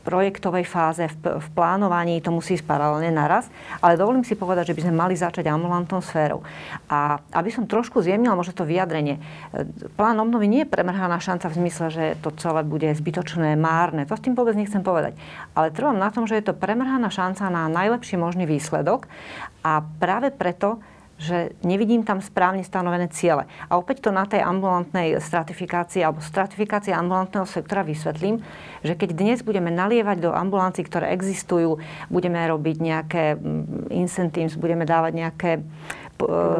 projektovej fáze, v, v plánovaní to musí ísť paralelne naraz, ale dovolím si povedať, že by sme mali začať ambulantnou sférou. A aby som trošku zjemnila možno to vyjadrenie, e, plán obnovy nie je premrhaná šanca v zmysle, že to celé bude zbytočné, márne. To s tým vôbec nechcem povedať. Ale trvám na tom, že je to premrhaná šanca na najlepší možný výsledok a práve preto že nevidím tam správne stanovené ciele. A opäť to na tej ambulantnej stratifikácii alebo stratifikácii ambulantného sektora vysvetlím, že keď dnes budeme nalievať do ambulancií, ktoré existujú, budeme robiť nejaké mm, incentives, budeme dávať nejaké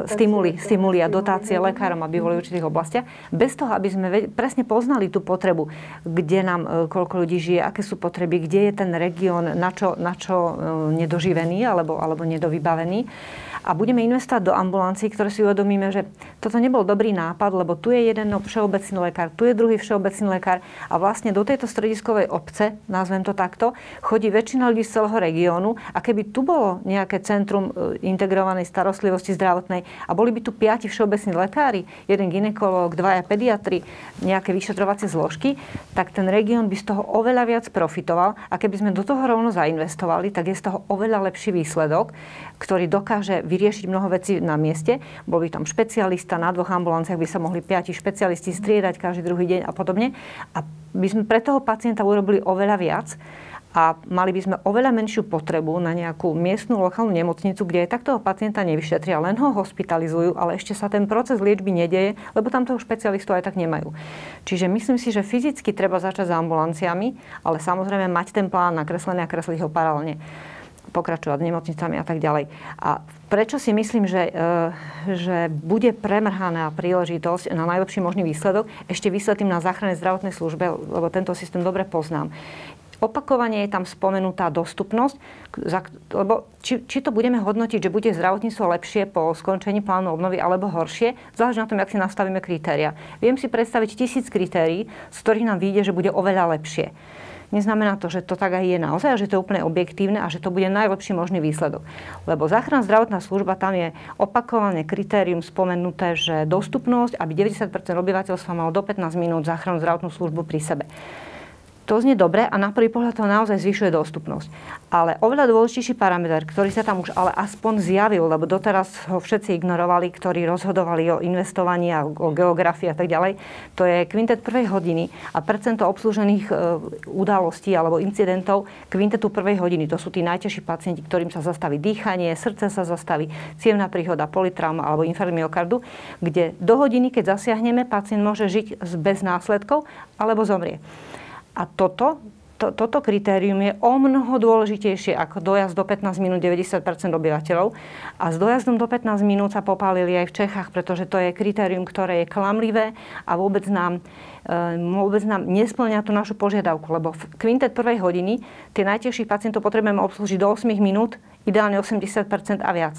stimuly, stimuly a dotácie lekárom, aby boli v určitých oblastiach, bez toho, aby sme presne poznali tú potrebu, kde nám, e, koľko ľudí žije, aké sú potreby, kde je ten región, na čo, na čo e, nedoživený alebo, alebo nedovybavený. A budeme investovať do ambulancií, ktoré si uvedomíme, že toto nebol dobrý nápad, lebo tu je jeden všeobecný lekár, tu je druhý všeobecný lekár a vlastne do tejto strediskovej obce, nazvem to takto, chodí väčšina ľudí z celého regiónu a keby tu bolo nejaké centrum e, integrovanej starostlivosti zdravotnej a boli by tu piati všeobecní lekári, jeden ginekolog, dvaja pediatri, nejaké vyšetrovacie zložky, tak ten región by z toho oveľa viac profitoval a keby sme do toho rovno zainvestovali, tak je z toho oveľa lepší výsledok, ktorý dokáže vyriešiť mnoho vecí na mieste. Bol by tam špecialista, na dvoch ambulanciách by sa mohli piati špecialisti striedať každý druhý deň a podobne. A by sme pre toho pacienta urobili oveľa viac a mali by sme oveľa menšiu potrebu na nejakú miestnu lokálnu nemocnicu, kde aj tak toho pacienta nevyšetria, len ho hospitalizujú, ale ešte sa ten proces liečby nedeje, lebo tam toho špecialistu aj tak nemajú. Čiže myslím si, že fyzicky treba začať s ambulanciami, ale samozrejme mať ten plán nakreslený a kresliť ho paralelne pokračovať s nemocnicami a tak ďalej. A prečo si myslím, že, e, že bude premrhaná príležitosť na najlepší možný výsledok, ešte vysvetlím na záchrannej zdravotnej službe, lebo tento systém dobre poznám. Opakovane je tam spomenutá dostupnosť, lebo či, či to budeme hodnotiť, že bude zdravotníctvo lepšie po skončení plánu obnovy alebo horšie, záleží na tom, jak si nastavíme kritéria. Viem si predstaviť tisíc kritérií, z ktorých nám vyjde, že bude oveľa lepšie neznamená to, že to tak aj je naozaj, že to je úplne objektívne a že to bude najlepší možný výsledok. Lebo záchranná zdravotná služba, tam je opakované kritérium spomenuté, že dostupnosť, aby 90% obyvateľstva malo do 15 minút záchrannú zdravotnú službu pri sebe. To znie dobre a na prvý pohľad to naozaj zvyšuje dostupnosť. Ale oveľa dôležitejší parameter, ktorý sa tam už ale aspoň zjavil, lebo doteraz ho všetci ignorovali, ktorí rozhodovali o investovaní a o geografii a tak ďalej, to je kvintet prvej hodiny a percento obslužených e, udalostí alebo incidentov kvintetu prvej hodiny. To sú tí najťažší pacienti, ktorým sa zastaví dýchanie, srdce sa zastaví, cievna príhoda, politrauma alebo infarkt kde do hodiny, keď zasiahneme, pacient môže žiť bez následkov alebo zomrie. A toto, to, toto kritérium je o mnoho dôležitejšie ako dojazd do 15 minút 90% obyvateľov. A s dojazdom do 15 minút sa popálili aj v Čechách, pretože to je kritérium, ktoré je klamlivé a vôbec nám, e, vôbec nám nesplňa tú našu požiadavku. Lebo v kvintet prvej hodiny tie najtežších pacientov potrebujeme obslúžiť do 8 minút, ideálne 80 a viac.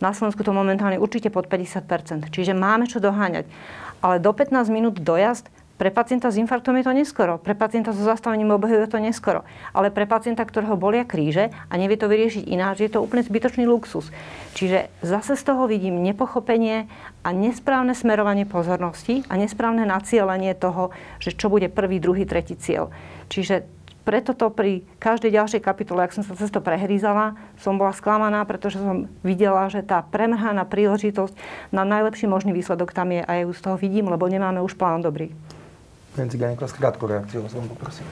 Na Slovensku to momentálne určite pod 50% Čiže máme čo doháňať. Ale do 15 minút dojazd Pre pacienta s infarktom je to neskoro, pre pacienta so zastavením obehu je to neskoro, ale pre pacienta, ktorého bolia kríže a nevie to vyriešiť ináč, je to úplne zbytočný luxus. Čiže zase z toho vidím nepochopenie a nesprávne smerovanie pozornosti a nesprávne nacielenie toho, že čo bude prvý, druhý, tretí cieľ. Čiže preto to pri každej ďalšej kapitole, ak som sa cez to prehrízala, som bola sklamaná, pretože som videla, že tá premrhaná príležitosť na najlepší možný výsledok tam je a ju z toho vidím, lebo nemáme už plán dobrý. Penci Ganiklas, krátku reakciu vás vám poprosím.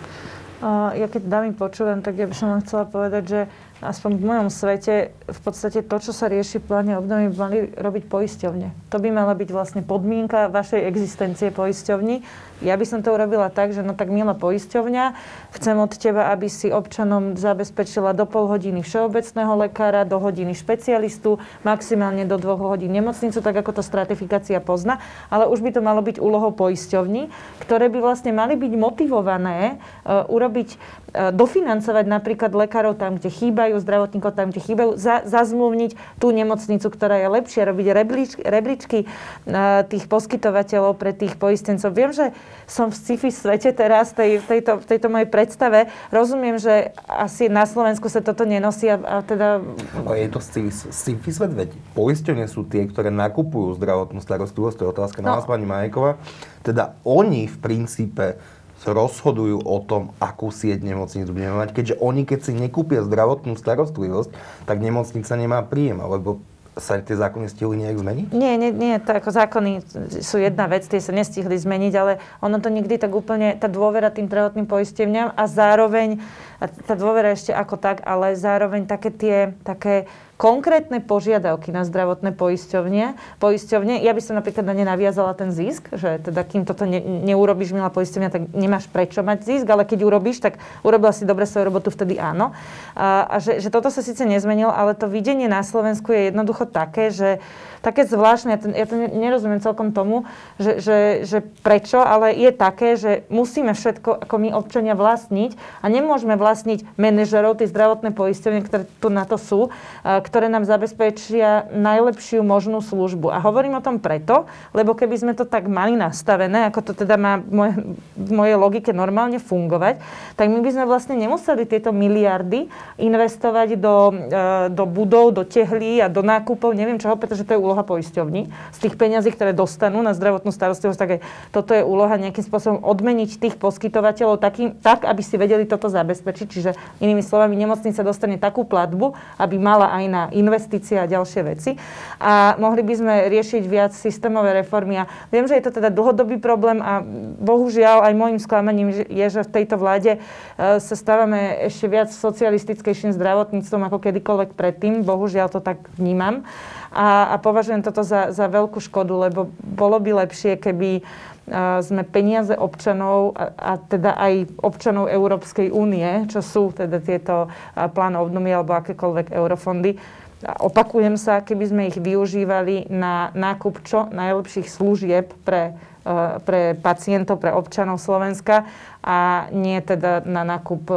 Ja keď dámy počúvam, tak ja by som vám chcela povedať, že aspoň v mojom svete, v podstate to, čo sa rieši v pláne obnovy, mali robiť poisťovne. To by mala byť vlastne podmienka vašej existencie poisťovni ja by som to urobila tak, že no tak milá poisťovňa, chcem od teba, aby si občanom zabezpečila do pol hodiny všeobecného lekára, do hodiny špecialistu, maximálne do dvoch hodín nemocnicu, tak ako to stratifikácia pozná. Ale už by to malo byť úlohou poisťovní, ktoré by vlastne mali byť motivované uh, urobiť, uh, dofinancovať napríklad lekárov tam, kde chýbajú, zdravotníkov tam, kde chýbajú, za, zazmluvniť tú nemocnicu, ktorá je lepšia, robiť rebličky, rebličky tých poskytovateľov pre tých poistencov. Viem, že som v sci-fi svete teraz, tej, tejto, tejto mojej predstave. Rozumiem, že asi na Slovensku sa toto nenosí a, a teda... No je to sci-fi svet, veď poistenie sú tie, ktoré nakupujú zdravotnú starostlivosť, to je otázka na no. vás, pani Majková. Teda oni v princípe rozhodujú o tom, akú sieť nemocnic budeme mať, keďže oni, keď si nekúpia zdravotnú starostlivosť, tak nemocnica nemá príjem, alebo sa tie zákony stihli nejak zmeniť? Nie, nie, nie, to ako zákony sú jedna vec, tie sa nestihli zmeniť, ale ono to nikdy tak úplne, tá dôvera tým zdravotným poisteniam a zároveň, tá dôvera ešte ako tak, ale zároveň také tie, také konkrétne požiadavky na zdravotné poisťovne. poisťovne. Ja by som napríklad na ne naviazala ten zisk, že teda kým toto ne, neurobíš, milá poisťovňa, tak nemáš prečo mať zisk, ale keď urobíš, tak urobila si dobre svoju robotu, vtedy áno. A, a že, že toto sa síce nezmenilo, ale to videnie na Slovensku je jednoducho také, že také zvláštne, ja to, ja to nerozumiem celkom tomu, že, že, že prečo, ale je také, že musíme všetko ako my občania vlastniť a nemôžeme vlastniť manažerov, tie zdravotné poistenie, ktoré tu na to sú, ktoré nám zabezpečia najlepšiu možnú službu. A hovorím o tom preto, lebo keby sme to tak mali nastavené, ako to teda má moje, v mojej logike normálne fungovať, tak my by sme vlastne nemuseli tieto miliardy investovať do, e, do budov, do tehlí a do nákupov, neviem čoho, pretože to je úloha poisťovní. Z tých peňazí, ktoré dostanú na zdravotnú starostlivosť, tak aj toto je úloha nejakým spôsobom odmeniť tých poskytovateľov takým, tak, aby si vedeli toto zabezpečiť. Čiže inými slovami, nemocnica dostane takú platbu, aby mala aj na investície a ďalšie veci. A mohli by sme riešiť viac systémové reformy. A viem, že je to teda dlhodobý problém a bohužiaľ aj môjim sklamaním je, že v tejto vláde e, sa stávame ešte viac socialistickejším zdravotníctvom ako kedykoľvek predtým. Bohužiaľ to tak vnímam. A, a považujem toto za, za veľkú škodu, lebo bolo by lepšie, keby sme peniaze občanov a, a teda aj občanov Európskej únie, čo sú teda tieto plán obnovy alebo akékoľvek eurofondy. A opakujem sa, keby sme ich využívali na nákup čo najlepších služieb pre, pre pacientov, pre občanov Slovenska a nie teda na nákup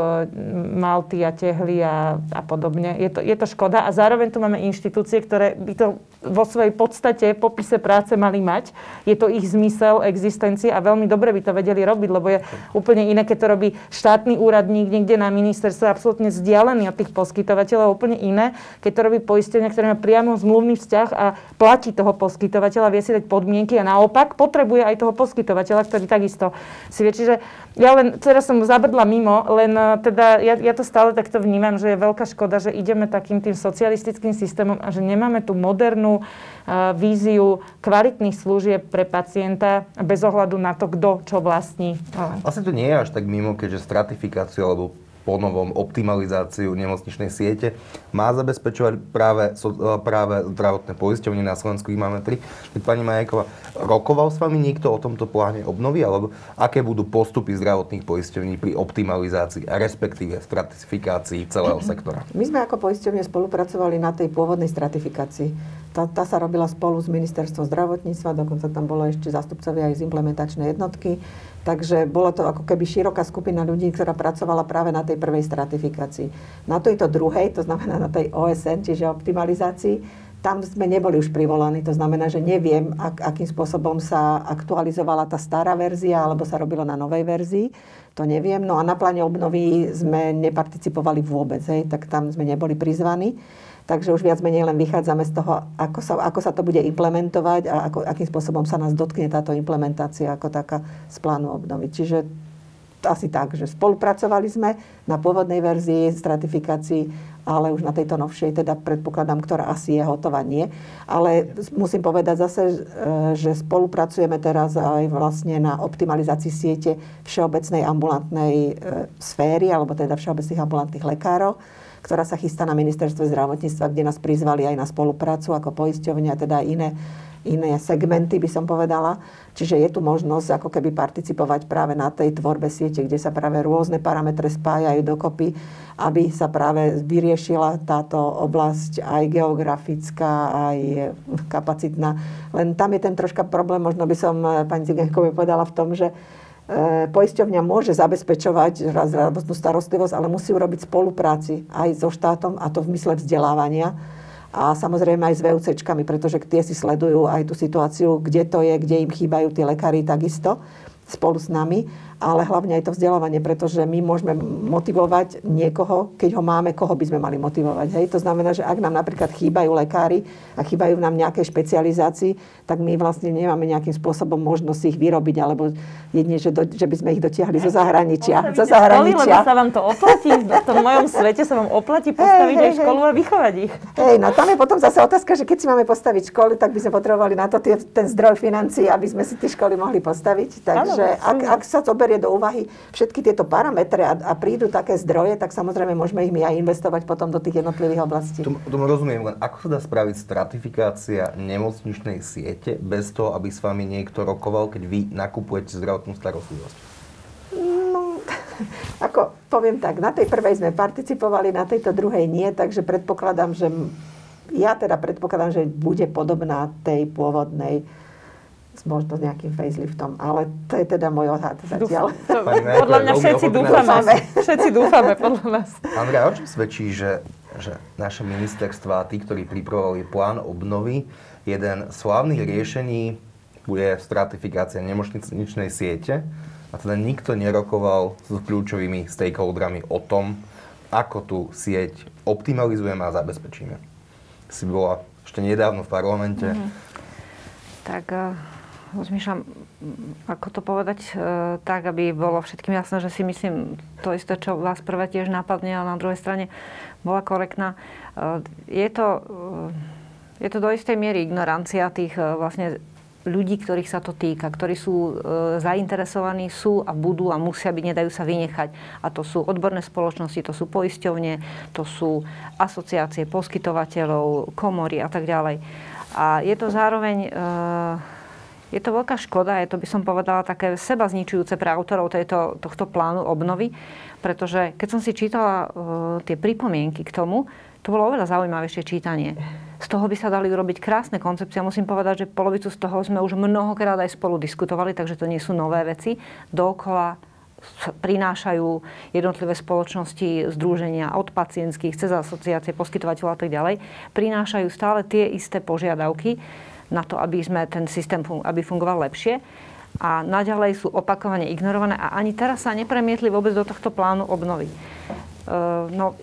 malty a tehly a, a podobne. Je to, je to škoda a zároveň tu máme inštitúcie, ktoré by to vo svojej podstate popise práce mali mať. Je to ich zmysel existencie a veľmi dobre by to vedeli robiť, lebo je úplne iné, keď to robí štátny úradník niekde na ministerstve, absolútne vzdialený od tých poskytovateľov, úplne iné, keď to robí poistenie, ktoré má priamo zmluvný vzťah a platí toho poskytovateľa, vie si dať podmienky a naopak potrebuje aj toho poskytovateľa, ktorý takisto si vie. Čiže ja len, teraz som zabrdla mimo, len eh, teda ja, ja to stále takto vnímam, že je veľká škoda, že ideme takým tým socialistickým systémom a že nemáme tú modernú jasnú víziu kvalitných služieb pre pacienta bez ohľadu na to, kto čo vlastní. Vlastne to nie je až tak mimo, keďže stratifikáciu alebo ponovom optimalizáciu nemocničnej siete má zabezpečovať práve, práve zdravotné poisťovne na Slovensku. Ich máme tri. Pani Majekova, rokoval s vami niekto o tomto pláne obnovy, alebo aké budú postupy zdravotných poisťovní pri optimalizácii, respektíve stratifikácii celého sektora? My sme ako poisťovne spolupracovali na tej pôvodnej stratifikácii. Tá, tá sa robila spolu s ministerstvom zdravotníctva, dokonca tam bolo ešte zastupcovia aj z implementačnej jednotky. Takže bola to ako keby široká skupina ľudí, ktorá pracovala práve na tej prvej stratifikácii. Na tejto druhej, to znamená na tej OSN, čiže optimalizácii, tam sme neboli už privolaní. To znamená, že neviem, ak, akým spôsobom sa aktualizovala tá stará verzia, alebo sa robilo na novej verzii. To neviem. No a na pláne obnovy sme neparticipovali vôbec, hej, tak tam sme neboli prizvaní. Takže už viac menej len vychádzame z toho, ako sa, ako sa to bude implementovať a ako, akým spôsobom sa nás dotkne táto implementácia ako taká z plánu obnovy. Čiže asi tak, že spolupracovali sme na pôvodnej verzii stratifikácií, ale už na tejto novšej, teda predpokladám, ktorá asi je hotová, nie. Ale musím povedať zase, e, že spolupracujeme teraz aj vlastne na optimalizácii siete všeobecnej ambulantnej e, sféry, alebo teda všeobecných ambulantných lekárov ktorá sa chystá na ministerstve zdravotníctva, kde nás prizvali aj na spoluprácu ako poisťovne a teda iné, iné segmenty, by som povedala. Čiže je tu možnosť ako keby participovať práve na tej tvorbe siete, kde sa práve rôzne parametre spájajú dokopy, aby sa práve vyriešila táto oblasť aj geografická, aj kapacitná. Len tam je ten troška problém, možno by som eh, pani Cigenkovi povedala v tom, že poisťovňa môže zabezpečovať zdravotnú starostlivosť, ale musí urobiť spolupráci aj so štátom a to v mysle vzdelávania a samozrejme aj s VUCčkami, pretože tie si sledujú aj tú situáciu, kde to je, kde im chýbajú tí lekári takisto spolu s nami ale hlavne aj to vzdelávanie, pretože my môžeme motivovať niekoho, keď ho máme, koho by sme mali motivovať. Hej? To znamená, že ak nám napríklad chýbajú lekári a chýbajú nám nejaké špecializácii, tak my vlastne nemáme nejakým spôsobom možnosť ich vyrobiť, alebo jedine, že, do, že by sme ich dotiahli zo zahraničia. Zo zahraničia. Školy, lebo sa vám to oplatí, v tom mojom svete sa vám oplatí postaviť hey, hey, aj školu a vychovať ich. Hej, no tam je potom zase otázka, že keď si máme postaviť školy, tak by sme potrebovali na to tie, ten zdroj financií, aby sme si tie školy mohli postaviť. Takže ak, ak sa to berie do úvahy všetky tieto parametre a, a prídu také zdroje, tak samozrejme môžeme ich my aj investovať potom do tých jednotlivých oblastí. Tomu, tomu rozumiem, len ako sa dá spraviť stratifikácia nemocničnej siete bez toho, aby s vami niekto rokoval, keď vy nakupujete zdravotnú starostlivosť? No, ako poviem tak, na tej prvej sme participovali, na tejto druhej nie, takže predpokladám, že ja teda predpokladám, že bude podobná tej pôvodnej možno s nejakým faceliftom, ale to je teda môj odhad zatiaľ. To, podľa mňa všetci dúfame. Všetci dúfame, podľa nás. Andrea, o čom svedčí, že, že naše ministerstva tí, ktorí pripravovali plán obnovy, jeden z hlavných riešení bude stratifikácia nemocničnej siete a teda nikto nerokoval s kľúčovými stakeholderami o tom, ako tú sieť optimalizujeme a zabezpečíme. Si bola ešte nedávno v parlamente. Mm-hmm. Tak uh rozmýšľam, ako to povedať e, tak, aby bolo všetkým jasné, že si myslím to isté, čo vás prvé tiež napadne, ale na druhej strane bola korektná. E, je to, e, je to do istej miery ignorancia tých vlastne ľudí, ktorých sa to týka, ktorí sú e, zainteresovaní, sú a budú a musia byť, nedajú sa vynechať. A to sú odborné spoločnosti, to sú poisťovne, to sú asociácie poskytovateľov, komory a tak ďalej. A je to zároveň e, je to veľká škoda, je to by som povedala také seba zničujúce pre autorov tejto, tohto plánu obnovy, pretože keď som si čítala uh, tie pripomienky k tomu, to bolo oveľa zaujímavejšie čítanie. Z toho by sa dali urobiť krásne koncepcie. Musím povedať, že polovicu z toho sme už mnohokrát aj spolu diskutovali, takže to nie sú nové veci. Dookola prinášajú jednotlivé spoločnosti, združenia od pacientských cez asociácie poskytovateľov a tak ďalej, prinášajú stále tie isté požiadavky, na to, aby sme ten systém aby fungoval lepšie. A naďalej sú opakovane ignorované a ani teraz sa nepremietli vôbec do tohto plánu obnovy. Uh, no,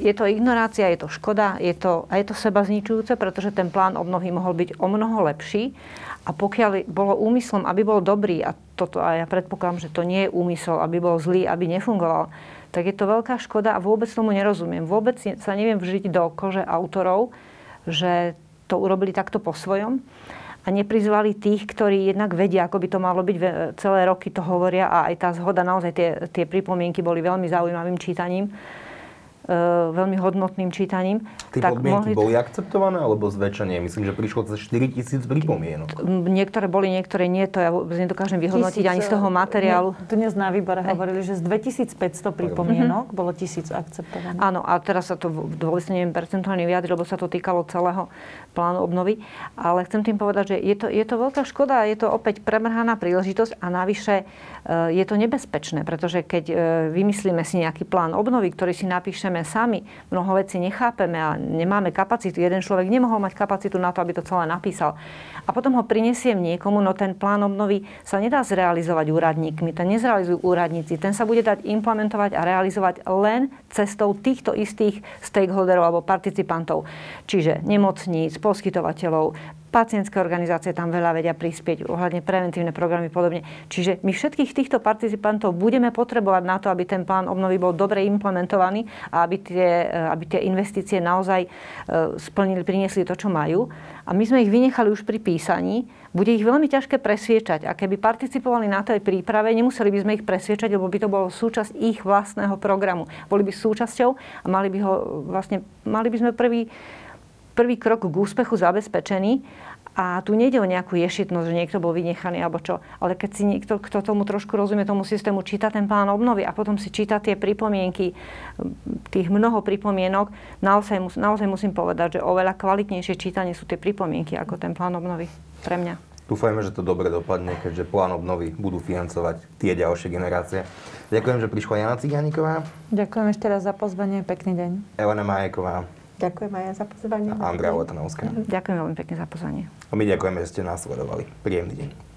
je to ignorácia, je to škoda, je to, a je to seba zničujúce, pretože ten plán obnovy mohol byť o mnoho lepší. A pokiaľ bolo úmyslom, aby bol dobrý, a, toto, a ja predpokladám, že to nie je úmysel, aby bol zlý, aby nefungoval, tak je to veľká škoda a vôbec tomu nerozumiem. Vôbec sa neviem vžiť do kože autorov, že to urobili takto po svojom a neprizvali tých, ktorí jednak vedia, ako by to malo byť. Celé roky to hovoria a aj tá zhoda, naozaj tie, tie pripomienky boli veľmi zaujímavým čítaním. E, veľmi hodnotným čítaním. Tie tak podmienky mohli... boli akceptované alebo zväčšenie? Myslím, že prišlo cez 4 tisíc pripomienok. Niektoré boli, niektoré nie. To ja vôbec nedokážem vyhodnotiť ani z toho materiálu. Ne, dnes na výbore hovorili, že z 2500 pripomienok mm-hmm. bolo tisíc akceptované. Áno, a teraz sa to vôbec neviem percentuálne vyjadriť, lebo sa to týkalo celého plánu obnovy. Ale chcem tým povedať, že je to, je to veľká škoda, je to opäť premrhaná príležitosť a navyše je to nebezpečné, pretože keď vymyslíme si nejaký plán obnovy, ktorý si napíšeme sami, mnoho vecí nechápeme a nemáme kapacitu. Jeden človek nemohol mať kapacitu na to, aby to celé napísal. A potom ho prinesiem niekomu, no ten plán obnovy sa nedá zrealizovať úradníkmi, ten nezrealizujú úradníci, ten sa bude dať implementovať a realizovať len cestou týchto istých stakeholderov alebo participantov, čiže nemocníc, poskytovateľov, pacientské organizácie tam veľa vedia prispieť, ohľadne preventívne programy podobne. Čiže my všetkých týchto participantov budeme potrebovať na to, aby ten plán obnovy bol dobre implementovaný a aby tie, aby tie investície naozaj e, splnili, priniesli to, čo majú. A my sme ich vynechali už pri písaní. Bude ich veľmi ťažké presviečať. A keby participovali na tej príprave, nemuseli by sme ich presviečať, lebo by to bolo súčasť ich vlastného programu. Boli by súčasťou a mali by ho vlastne, mali by sme prvý prvý krok k úspechu zabezpečený. A tu nejde o nejakú ješitnosť, že niekto bol vynechaný alebo čo. Ale keď si niekto, kto tomu trošku rozumie, tomu systému, číta ten plán obnovy a potom si číta tie pripomienky, tých mnoho pripomienok, naozaj, naozaj musím povedať, že oveľa kvalitnejšie čítanie sú tie pripomienky ako ten plán obnovy pre mňa. Dúfajme, že to dobre dopadne, keďže plán obnovy budú financovať tie ďalšie generácie. Ďakujem, že prišla Jana Cigániková. Ďakujem ešte raz za pozvanie. Pekný deň. Elena Majeková. Ďakujem aj ja za pozvanie. A Andrea Letanovská. Ďakujem veľmi pekne za pozvanie. A my ďakujeme, že ste nás sledovali. Príjemný deň.